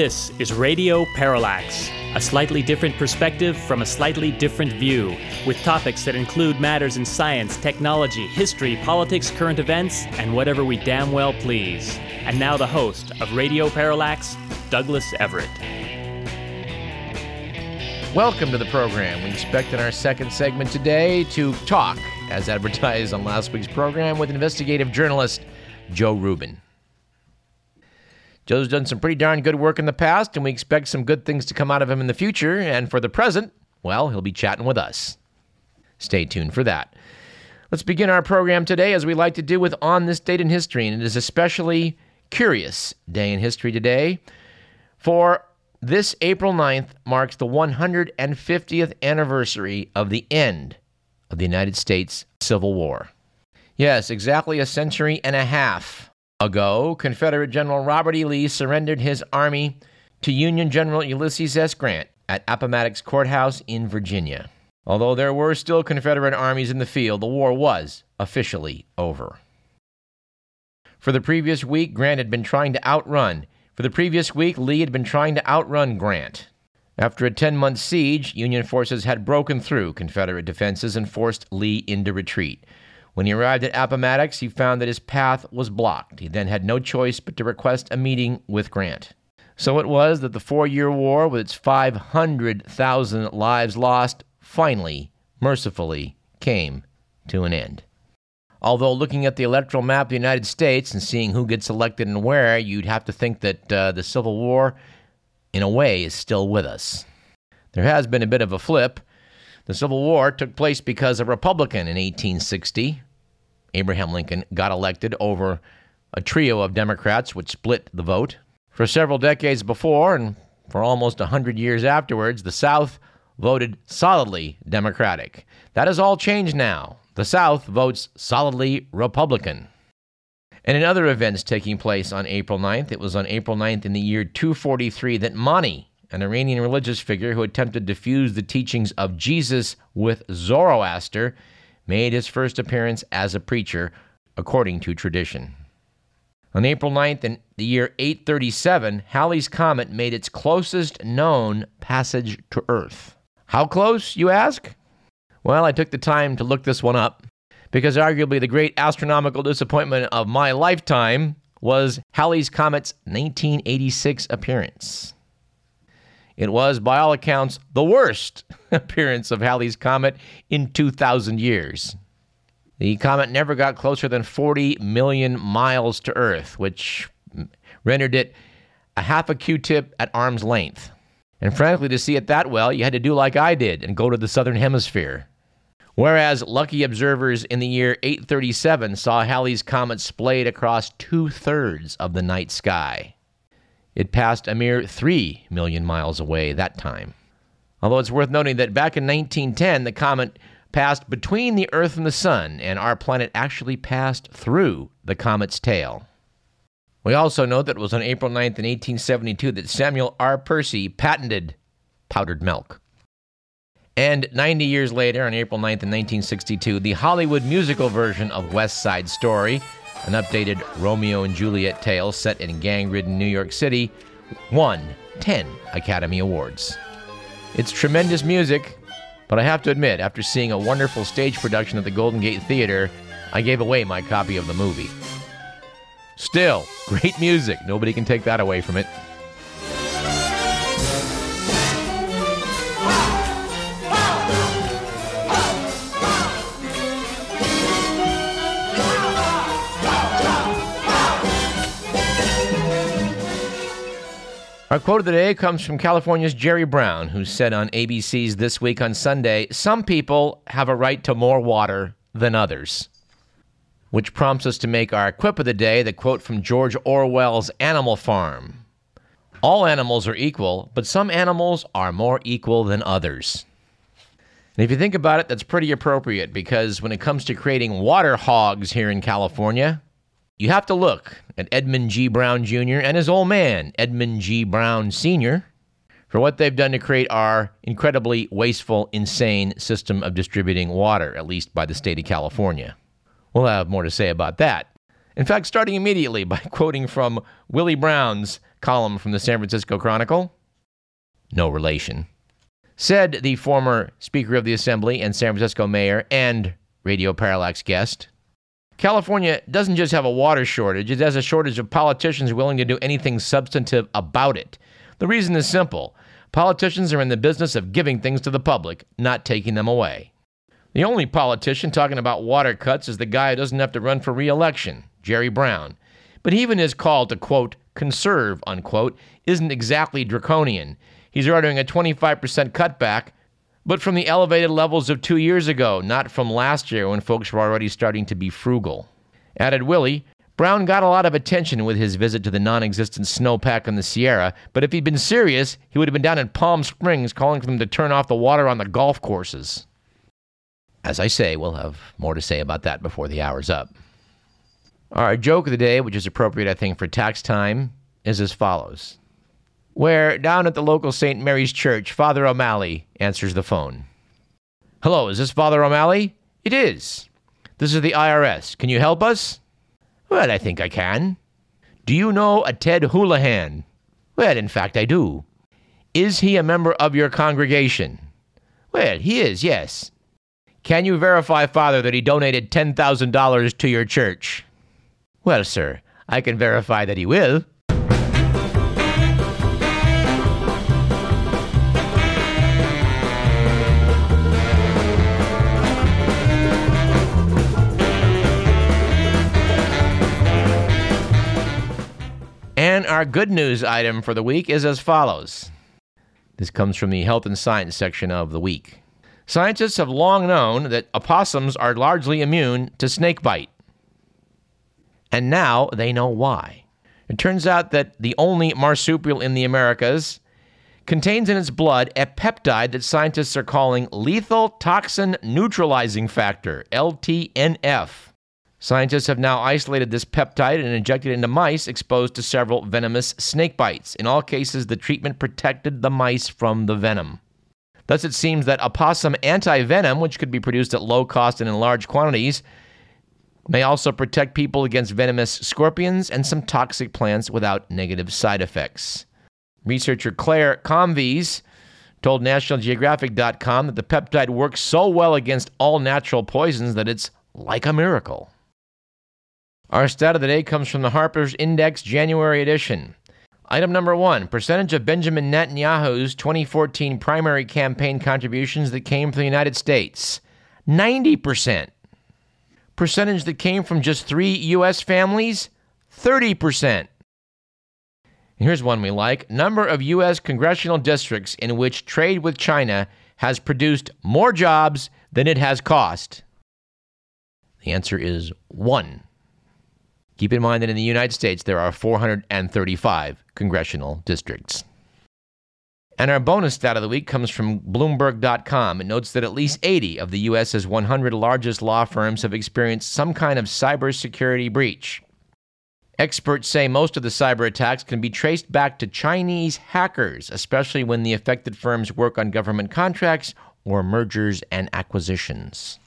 This is Radio Parallax, a slightly different perspective from a slightly different view, with topics that include matters in science, technology, history, politics, current events, and whatever we damn well please. And now the host of Radio Parallax, Douglas Everett. Welcome to the program. We expect in our second segment today to talk, as advertised on last week's program, with investigative journalist Joe Rubin. Joe's done some pretty darn good work in the past, and we expect some good things to come out of him in the future. And for the present, well, he'll be chatting with us. Stay tuned for that. Let's begin our program today, as we like to do, with On This Date in History. And it is especially curious day in history today, for this April 9th marks the 150th anniversary of the end of the United States Civil War. Yes, exactly a century and a half ago, Confederate General Robert E. Lee surrendered his army to Union General Ulysses S. Grant at Appomattox Courthouse in Virginia. Although there were still Confederate armies in the field, the war was officially over. For the previous week, Grant had been trying to outrun. For the previous week, Lee had been trying to outrun Grant. After a 10 month siege, Union forces had broken through Confederate defenses and forced Lee into retreat. When he arrived at Appomattox, he found that his path was blocked. He then had no choice but to request a meeting with Grant. So it was that the four year war, with its 500,000 lives lost, finally, mercifully, came to an end. Although, looking at the electoral map of the United States and seeing who gets elected and where, you'd have to think that uh, the Civil War, in a way, is still with us. There has been a bit of a flip. The Civil War took place because a Republican in 1860, Abraham Lincoln, got elected over a trio of Democrats which split the vote. For several decades before, and for almost a 100 years afterwards, the South voted solidly Democratic. That has all changed now. The South votes solidly Republican. And in other events taking place on April 9th, it was on April 9th in the year 243 that Mani, an Iranian religious figure who attempted to fuse the teachings of Jesus with Zoroaster, made his first appearance as a preacher, according to tradition. On April 9th, in the year 837, Halley's Comet made its closest known passage to Earth. How close, you ask? Well, I took the time to look this one up because arguably the great astronomical disappointment of my lifetime was Halley's Comet's 1986 appearance. It was, by all accounts, the worst appearance of Halley's Comet in 2,000 years. The comet never got closer than 40 million miles to Earth, which rendered it a half a Q tip at arm's length. And frankly, to see it that well, you had to do like I did and go to the southern hemisphere. Whereas lucky observers in the year 837 saw Halley's Comet splayed across two thirds of the night sky. It passed a mere 3 million miles away that time. Although it's worth noting that back in 1910, the comet passed between the Earth and the Sun, and our planet actually passed through the comet's tail. We also know that it was on April 9th in 1872 that Samuel R. Percy patented powdered milk. And 90 years later, on April 9th in 1962, the Hollywood musical version of West Side Story an updated Romeo and Juliet tale set in gang ridden New York City, won 10 Academy Awards. It's tremendous music, but I have to admit, after seeing a wonderful stage production at the Golden Gate Theater, I gave away my copy of the movie. Still, great music. Nobody can take that away from it. Our quote of the day comes from California's Jerry Brown, who said on ABC's This Week on Sunday Some people have a right to more water than others. Which prompts us to make our quip of the day the quote from George Orwell's Animal Farm All animals are equal, but some animals are more equal than others. And if you think about it, that's pretty appropriate because when it comes to creating water hogs here in California, you have to look at Edmund G. Brown Jr. and his old man, Edmund G. Brown Sr., for what they've done to create our incredibly wasteful, insane system of distributing water, at least by the state of California. We'll have more to say about that. In fact, starting immediately by quoting from Willie Brown's column from the San Francisco Chronicle. No relation. Said the former Speaker of the Assembly and San Francisco mayor and Radio Parallax guest. California doesn't just have a water shortage, it has a shortage of politicians willing to do anything substantive about it. The reason is simple politicians are in the business of giving things to the public, not taking them away. The only politician talking about water cuts is the guy who doesn't have to run for re election, Jerry Brown. But even his call to, quote, conserve, unquote, isn't exactly draconian. He's ordering a 25% cutback, but from the elevated levels of two years ago, not from last year when folks were already starting to be frugal. Added Willie, Brown got a lot of attention with his visit to the non existent snowpack in the Sierra, but if he'd been serious, he would have been down in Palm Springs calling for them to turn off the water on the golf courses. As I say, we'll have more to say about that before the hour's up. Our joke of the day, which is appropriate, I think, for tax time, is as follows Where, down at the local St. Mary's Church, Father O'Malley answers the phone. Hello, is this Father O'Malley? It is. This is the IRS. Can you help us? Well, I think I can. Do you know a Ted Houlihan? Well, in fact, I do. Is he a member of your congregation? Well, he is, yes. Can you verify, Father, that he donated $10,000 to your church? Well, sir, I can verify that he will. Our good news item for the week is as follows. This comes from the health and science section of the week. Scientists have long known that opossums are largely immune to snakebite. And now they know why. It turns out that the only marsupial in the Americas contains in its blood a peptide that scientists are calling lethal toxin neutralizing factor, LTNF. Scientists have now isolated this peptide and injected it into mice exposed to several venomous snake bites. In all cases, the treatment protected the mice from the venom. Thus, it seems that opossum anti-venom, which could be produced at low cost and in large quantities, may also protect people against venomous scorpions and some toxic plants without negative side effects. Researcher Claire Komives told NationalGeographic.com that the peptide works so well against all natural poisons that it's like a miracle. Our stat of the day comes from the Harper's Index January edition. Item number one percentage of Benjamin Netanyahu's 2014 primary campaign contributions that came from the United States 90%. Percentage that came from just three U.S. families 30%. Here's one we like number of U.S. congressional districts in which trade with China has produced more jobs than it has cost. The answer is one. Keep in mind that in the United States, there are 435 congressional districts. And our bonus stat of the week comes from Bloomberg.com. It notes that at least 80 of the U.S.'s 100 largest law firms have experienced some kind of cybersecurity breach. Experts say most of the cyber attacks can be traced back to Chinese hackers, especially when the affected firms work on government contracts or mergers and acquisitions.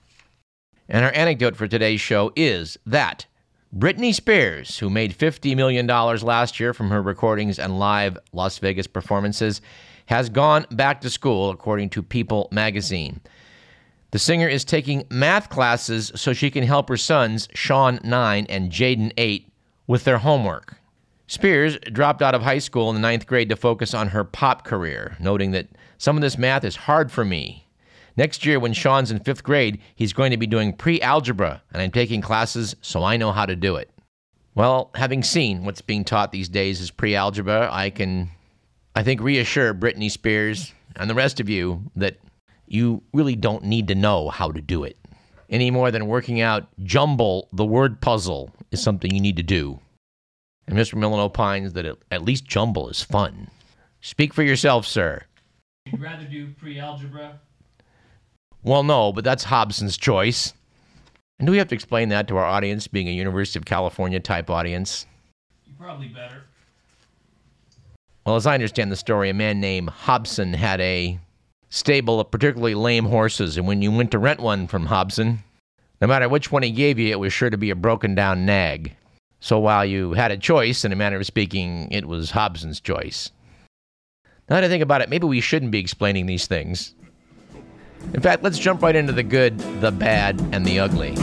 And our anecdote for today's show is that Britney Spears, who made $50 million last year from her recordings and live Las Vegas performances, has gone back to school, according to People magazine. The singer is taking math classes so she can help her sons, Sean 9 and Jayden 8, with their homework. Spears dropped out of high school in the ninth grade to focus on her pop career, noting that some of this math is hard for me. Next year, when Sean's in fifth grade, he's going to be doing pre algebra, and I'm taking classes so I know how to do it. Well, having seen what's being taught these days as pre algebra, I can, I think, reassure Britney Spears and the rest of you that you really don't need to know how to do it any more than working out jumble the word puzzle is something you need to do. And Mr. Millen opines that at least jumble is fun. Speak for yourself, sir. You'd rather do pre algebra well, no, but that's Hobson's choice. And do we have to explain that to our audience, being a University of California type audience? You probably better. Well, as I understand the story, a man named Hobson had a stable of particularly lame horses, and when you went to rent one from Hobson, no matter which one he gave you, it was sure to be a broken down nag. So while you had a choice, in a manner of speaking, it was Hobson's choice. Now that I think about it, maybe we shouldn't be explaining these things. In fact, let's jump right into the good, the bad, and the ugly.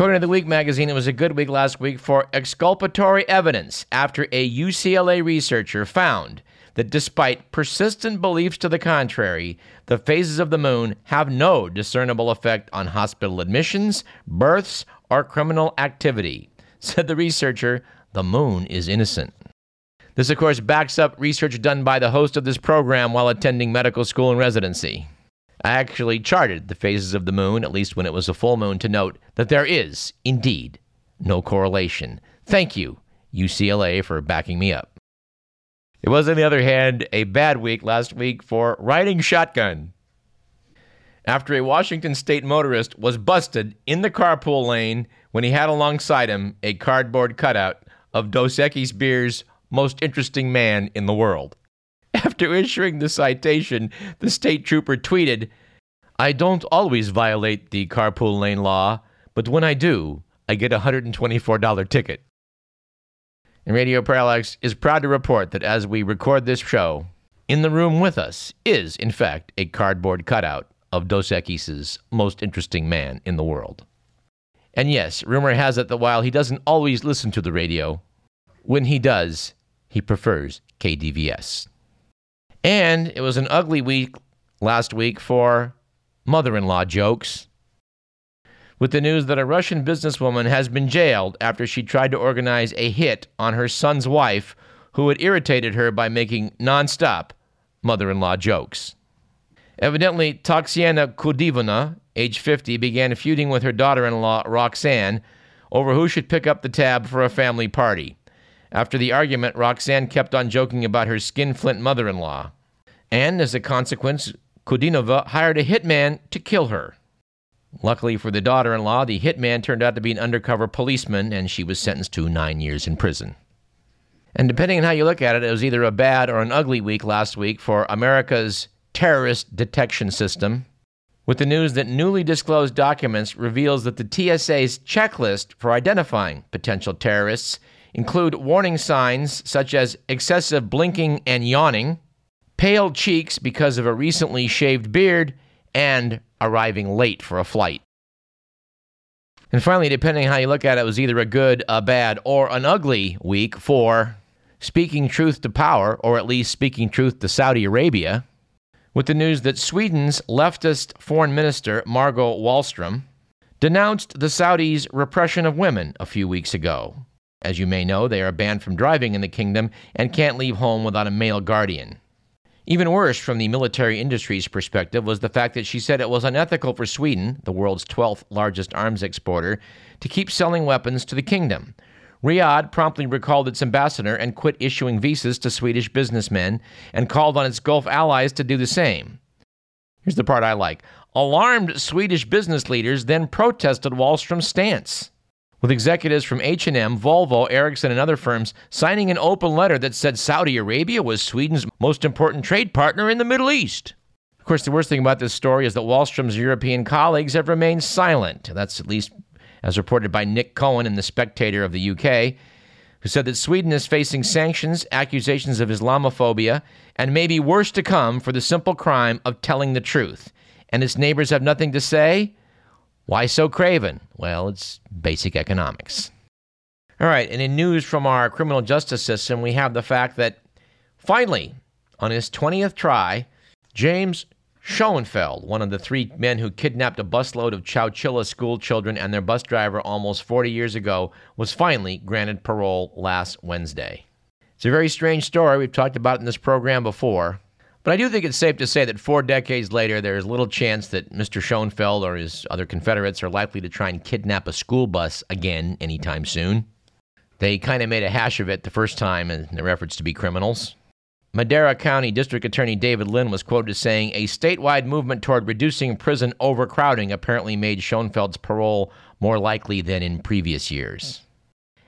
According to the Week magazine, it was a good week last week for exculpatory evidence after a UCLA researcher found that despite persistent beliefs to the contrary, the phases of the moon have no discernible effect on hospital admissions, births, or criminal activity. Said the researcher, the moon is innocent. This, of course, backs up research done by the host of this program while attending medical school and residency. I actually charted the phases of the moon, at least when it was a full moon, to note that there is, indeed, no correlation. Thank you, UCLA, for backing me up. It was, on the other hand, a bad week last week for riding shotgun. After a Washington state motorist was busted in the carpool lane when he had alongside him a cardboard cutout of Dos Equis Beer's most interesting man in the world. After issuing the citation, the state trooper tweeted, I don't always violate the carpool lane law, but when I do, I get a $124 ticket. And Radio Parallax is proud to report that as we record this show, in the room with us is, in fact, a cardboard cutout of Dos Equis' most interesting man in the world. And yes, rumor has it that while he doesn't always listen to the radio, when he does, he prefers KDVS. And it was an ugly week last week for mother in law jokes. With the news that a Russian businesswoman has been jailed after she tried to organize a hit on her son's wife, who had irritated her by making nonstop mother in law jokes. Evidently, Taksiana Kudinova, age 50, began feuding with her daughter in law, Roxanne, over who should pick up the tab for a family party. After the argument, Roxanne kept on joking about her skinflint mother in law. And as a consequence, Kudinova hired a hitman to kill her. Luckily for the daughter in law, the hitman turned out to be an undercover policeman, and she was sentenced to nine years in prison. And depending on how you look at it, it was either a bad or an ugly week last week for America's terrorist detection system, with the news that newly disclosed documents reveals that the TSA's checklist for identifying potential terrorists include warning signs such as excessive blinking and yawning, pale cheeks because of a recently shaved beard, and arriving late for a flight. And finally, depending how you look at it, it was either a good, a bad, or an ugly week for speaking truth to power, or at least speaking truth to Saudi Arabia, with the news that Sweden's leftist foreign minister, Margot Wallström, denounced the Saudis' repression of women a few weeks ago. As you may know, they are banned from driving in the kingdom and can't leave home without a male guardian. Even worse, from the military industry's perspective, was the fact that she said it was unethical for Sweden, the world's 12th largest arms exporter, to keep selling weapons to the kingdom. Riyadh promptly recalled its ambassador and quit issuing visas to Swedish businessmen and called on its Gulf allies to do the same. Here's the part I like. Alarmed Swedish business leaders then protested Wallström's stance with executives from H&M, Volvo, Ericsson, and other firms signing an open letter that said Saudi Arabia was Sweden's most important trade partner in the Middle East. Of course, the worst thing about this story is that Wallström's European colleagues have remained silent. That's at least as reported by Nick Cohen in The Spectator of the UK, who said that Sweden is facing sanctions, accusations of Islamophobia, and maybe worse to come for the simple crime of telling the truth. And its neighbors have nothing to say? Why so craven? Well, it's basic economics. All right, and in news from our criminal justice system, we have the fact that finally, on his 20th try, James Schoenfeld, one of the three men who kidnapped a busload of Chowchilla school children and their bus driver almost 40 years ago, was finally granted parole last Wednesday. It's a very strange story. We've talked about in this program before. But I do think it's safe to say that four decades later, there is little chance that Mr. Schoenfeld or his other Confederates are likely to try and kidnap a school bus again anytime soon. They kind of made a hash of it the first time in their efforts to be criminals. Madera County District Attorney David Linn was quoted as saying a statewide movement toward reducing prison overcrowding apparently made Schoenfeld's parole more likely than in previous years.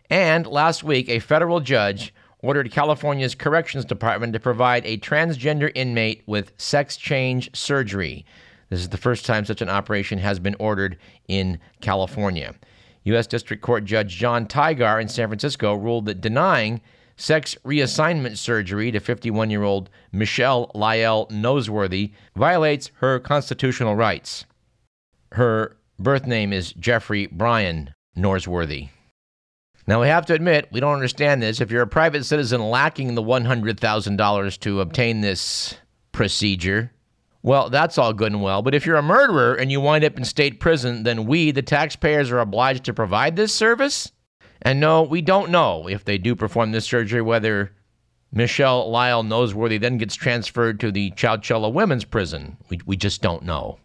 And last week, a federal judge ordered California's Corrections Department to provide a transgender inmate with sex change surgery. This is the first time such an operation has been ordered in California. U.S. District Court Judge Jon Tigar in San Francisco ruled that denying sex reassignment surgery to 51 year old Michelle Lyell Noseworthy violates her constitutional rights. Her birth name is Jeffrey Brian Noseworthy. Now, we have to admit, we don't understand this. If you're a private citizen lacking the $100,000 to obtain this procedure, well, that's all good and well. But if you're a murderer and you wind up in state prison, then we, the taxpayers, are obliged to provide this service? And no, we don't know if they do perform this surgery whether Michelle Lyle Noseworthy then gets transferred to the Chowchilla Women's Prison. We, we just don't know.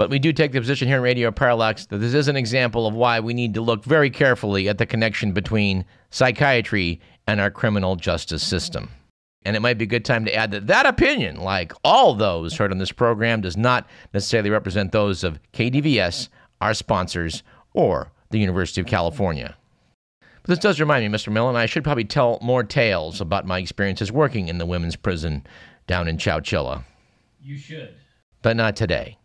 But we do take the position here in Radio Parallax that this is an example of why we need to look very carefully at the connection between psychiatry and our criminal justice system. And it might be a good time to add that that opinion, like all those heard on this program, does not necessarily represent those of KDVS, our sponsors, or the University of California. But this does remind me, Mr. Millen, I should probably tell more tales about my experiences working in the women's prison down in Chowchilla. You should. But not today.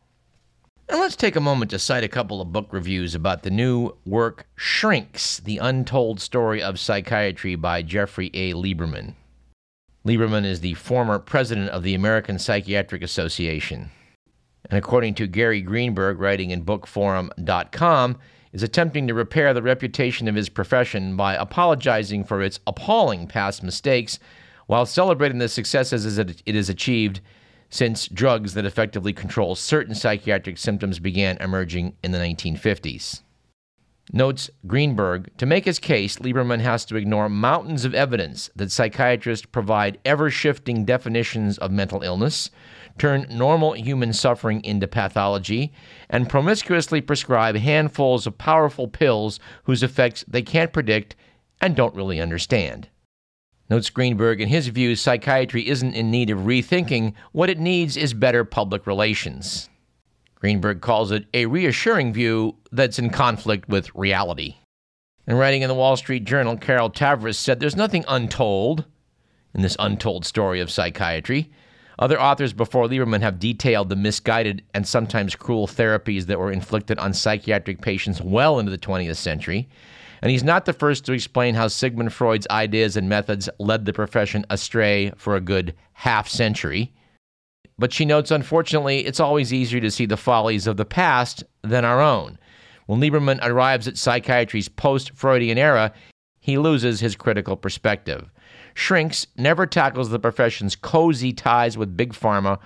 And let's take a moment to cite a couple of book reviews about the new work Shrinks The Untold Story of Psychiatry by Jeffrey A. Lieberman. Lieberman is the former president of the American Psychiatric Association. And according to Gary Greenberg, writing in bookforum.com, is attempting to repair the reputation of his profession by apologizing for its appalling past mistakes while celebrating the successes it has achieved since drugs that effectively control certain psychiatric symptoms began emerging in the 1950s. Notes Greenberg To make his case, Lieberman has to ignore mountains of evidence that psychiatrists provide ever shifting definitions of mental illness, turn normal human suffering into pathology, and promiscuously prescribe handfuls of powerful pills whose effects they can't predict and don't really understand. Notes Greenberg, in his view, psychiatry isn't in need of rethinking. What it needs is better public relations. Greenberg calls it a reassuring view that's in conflict with reality. And writing in the Wall Street Journal, Carol Tavris said there's nothing untold in this untold story of psychiatry. Other authors before Lieberman have detailed the misguided and sometimes cruel therapies that were inflicted on psychiatric patients well into the 20th century. And he's not the first to explain how Sigmund Freud's ideas and methods led the profession astray for a good half century. But she notes, unfortunately, it's always easier to see the follies of the past than our own. When Lieberman arrives at psychiatry's post Freudian era, he loses his critical perspective. Shrinks never tackles the profession's cozy ties with Big Pharma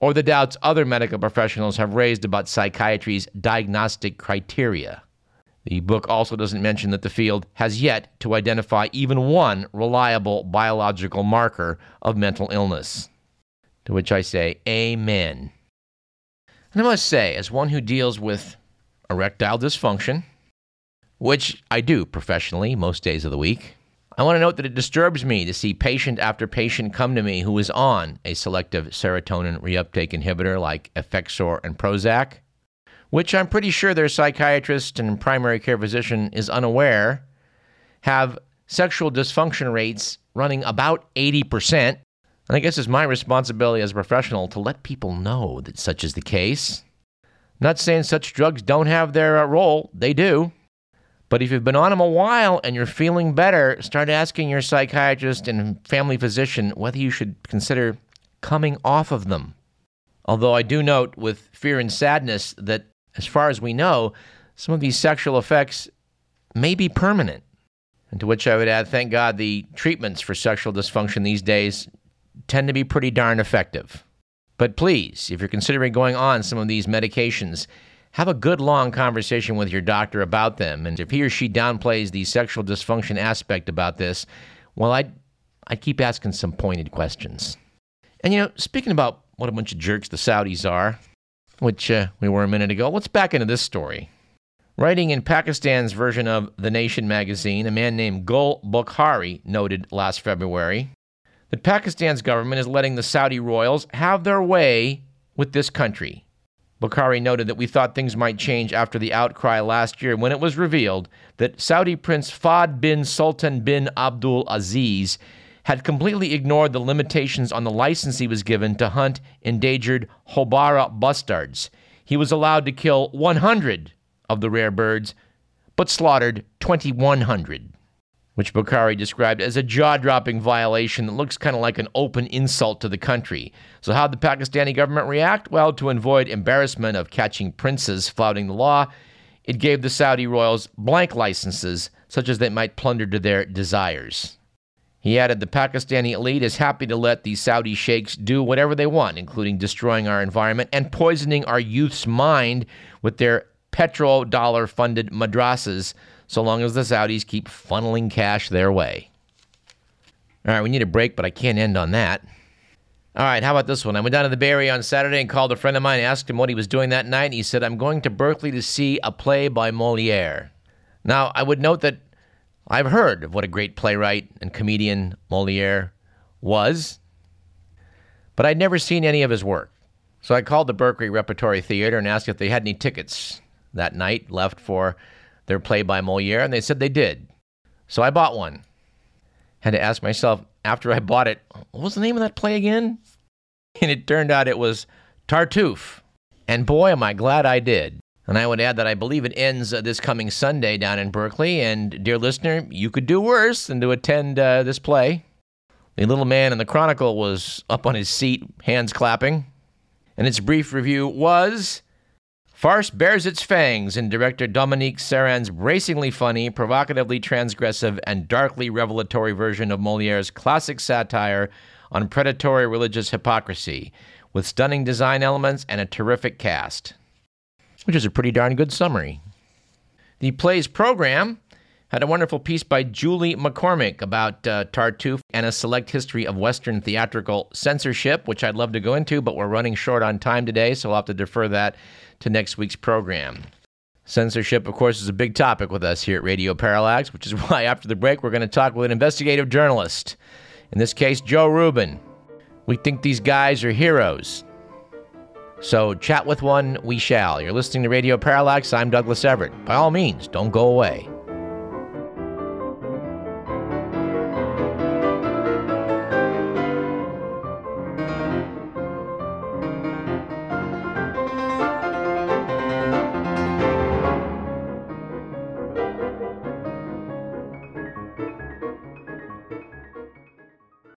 or the doubts other medical professionals have raised about psychiatry's diagnostic criteria. The book also doesn't mention that the field has yet to identify even one reliable biological marker of mental illness. To which I say, Amen. And I must say, as one who deals with erectile dysfunction, which I do professionally most days of the week, I want to note that it disturbs me to see patient after patient come to me who is on a selective serotonin reuptake inhibitor like Effexor and Prozac, which I'm pretty sure their psychiatrist and primary care physician is unaware, have sexual dysfunction rates running about 80%. And I guess it's my responsibility as a professional to let people know that such is the case. I'm not saying such drugs don't have their uh, role, they do. But if you've been on them a while and you're feeling better, start asking your psychiatrist and family physician whether you should consider coming off of them. Although I do note with fear and sadness that, as far as we know, some of these sexual effects may be permanent. And to which I would add, thank God the treatments for sexual dysfunction these days tend to be pretty darn effective. But please, if you're considering going on some of these medications, have a good long conversation with your doctor about them. And if he or she downplays the sexual dysfunction aspect about this, well, I'd, I'd keep asking some pointed questions. And you know, speaking about what a bunch of jerks the Saudis are, which uh, we were a minute ago, let's back into this story. Writing in Pakistan's version of The Nation magazine, a man named Gul Bukhari noted last February that Pakistan's government is letting the Saudi royals have their way with this country. Bukhari noted that we thought things might change after the outcry last year when it was revealed that Saudi Prince Fahd bin Sultan bin Abdul Aziz had completely ignored the limitations on the license he was given to hunt endangered Houbara bustards. He was allowed to kill 100 of the rare birds, but slaughtered 2,100 which Bukhari described as a jaw dropping violation that looks kind of like an open insult to the country. So, how'd the Pakistani government react? Well, to avoid embarrassment of catching princes flouting the law, it gave the Saudi royals blank licenses, such as they might plunder to their desires. He added the Pakistani elite is happy to let the Saudi sheikhs do whatever they want, including destroying our environment and poisoning our youth's mind with their petrodollar funded madrasas so long as the Saudis keep funneling cash their way. All right, we need a break, but I can't end on that. All right, how about this one? I went down to the Bay Area on Saturday and called a friend of mine, asked him what he was doing that night. And He said, I'm going to Berkeley to see a play by Moliere. Now, I would note that I've heard of what a great playwright and comedian Moliere was, but I'd never seen any of his work. So I called the Berkeley Repertory Theater and asked if they had any tickets that night left for their play by Moliere, and they said they did. So I bought one. Had to ask myself after I bought it, what was the name of that play again? And it turned out it was Tartuffe. And boy, am I glad I did. And I would add that I believe it ends uh, this coming Sunday down in Berkeley. And dear listener, you could do worse than to attend uh, this play. The little man in the Chronicle was up on his seat, hands clapping. And its brief review was Farce bears its fangs in director Dominique Serrand's bracingly funny, provocatively transgressive, and darkly revelatory version of Moliere's classic satire on predatory religious hypocrisy, with stunning design elements and a terrific cast. Which is a pretty darn good summary. The play's program had a wonderful piece by Julie McCormick about uh, Tartuffe and a select history of Western theatrical censorship, which I'd love to go into, but we're running short on time today, so I'll have to defer that to next week's program. Censorship, of course, is a big topic with us here at Radio Parallax, which is why after the break we're going to talk with an investigative journalist. In this case, Joe Rubin. We think these guys are heroes. So, chat with one we shall. You're listening to Radio Parallax. I'm Douglas Everett. By all means, don't go away.